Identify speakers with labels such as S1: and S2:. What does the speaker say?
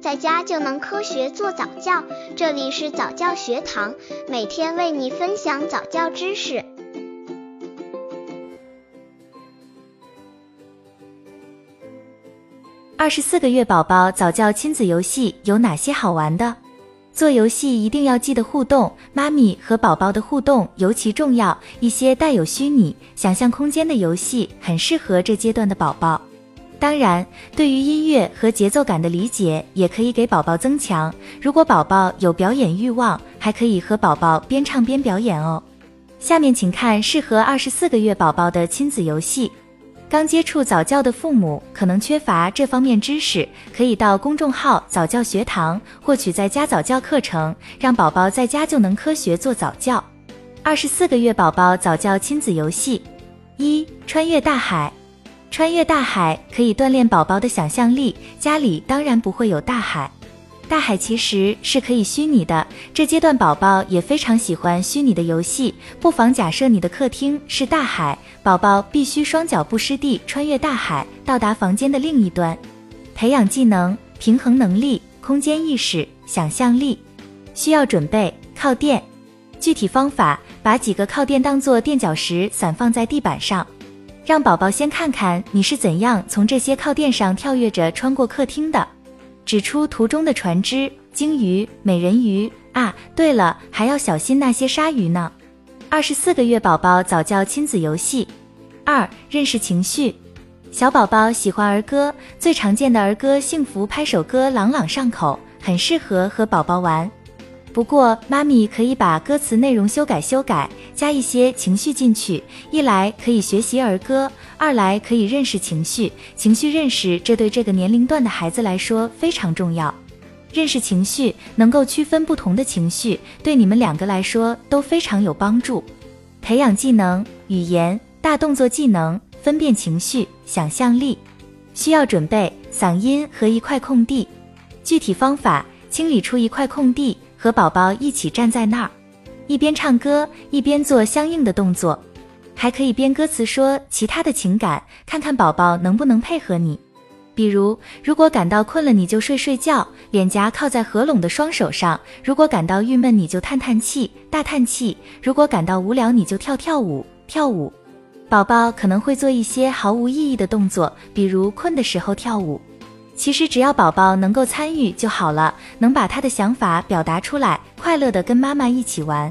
S1: 在家就能科学做早教。这里是早教学堂，每天为你分享早教知识。
S2: 二十四个月宝宝早教亲子游戏有哪些好玩的？做游戏一定要记得互动，妈咪和宝宝的互动尤其重要。一些带有虚拟想象空间的游戏很适合这阶段的宝宝。当然，对于音乐和节奏感的理解也可以给宝宝增强。如果宝宝有表演欲望，还可以和宝宝边唱边表演哦。下面请看适合二十四个月宝宝的亲子游戏。刚接触早教的父母可能缺乏这方面知识，可以到公众号早教学堂获取在家早教课程，让宝宝在家就能科学做早教。二十四个月宝宝早教亲子游戏一：穿越大海。穿越大海可以锻炼宝宝的想象力，家里当然不会有大海。大海其实是可以虚拟的，这阶段宝宝也非常喜欢虚拟的游戏。不妨假设你的客厅是大海，宝宝必须双脚不湿地穿越大海，到达房间的另一端。培养技能、平衡能力、空间意识、想象力。需要准备靠垫。具体方法：把几个靠垫当做垫脚石散放在地板上，让宝宝先看看你是怎样从这些靠垫上跳跃着穿过客厅的。指出图中的船只、鲸鱼、美人鱼啊！对了，还要小心那些鲨鱼呢。二十四个月宝宝早教亲子游戏二：认识情绪。小宝宝喜欢儿歌，最常见的儿歌幸福拍手歌朗朗上口，很适合和宝宝玩。不过，妈咪可以把歌词内容修改修改，加一些情绪进去，一来可以学习儿歌，二来可以认识情绪。情绪认识，这对这个年龄段的孩子来说非常重要。认识情绪，能够区分不同的情绪，对你们两个来说都非常有帮助。培养技能：语言、大动作技能、分辨情绪、想象力。需要准备嗓音和一块空地。具体方法：清理出一块空地。和宝宝一起站在那儿，一边唱歌一边做相应的动作，还可以编歌词说其他的情感，看看宝宝能不能配合你。比如，如果感到困了，你就睡睡觉，脸颊靠在合拢的双手上；如果感到郁闷，你就叹叹气，大叹气；如果感到无聊，你就跳跳舞，跳舞。宝宝可能会做一些毫无意义的动作，比如困的时候跳舞。其实只要宝宝能够参与就好了，能把他的想法表达出来，快乐的跟妈妈一起玩。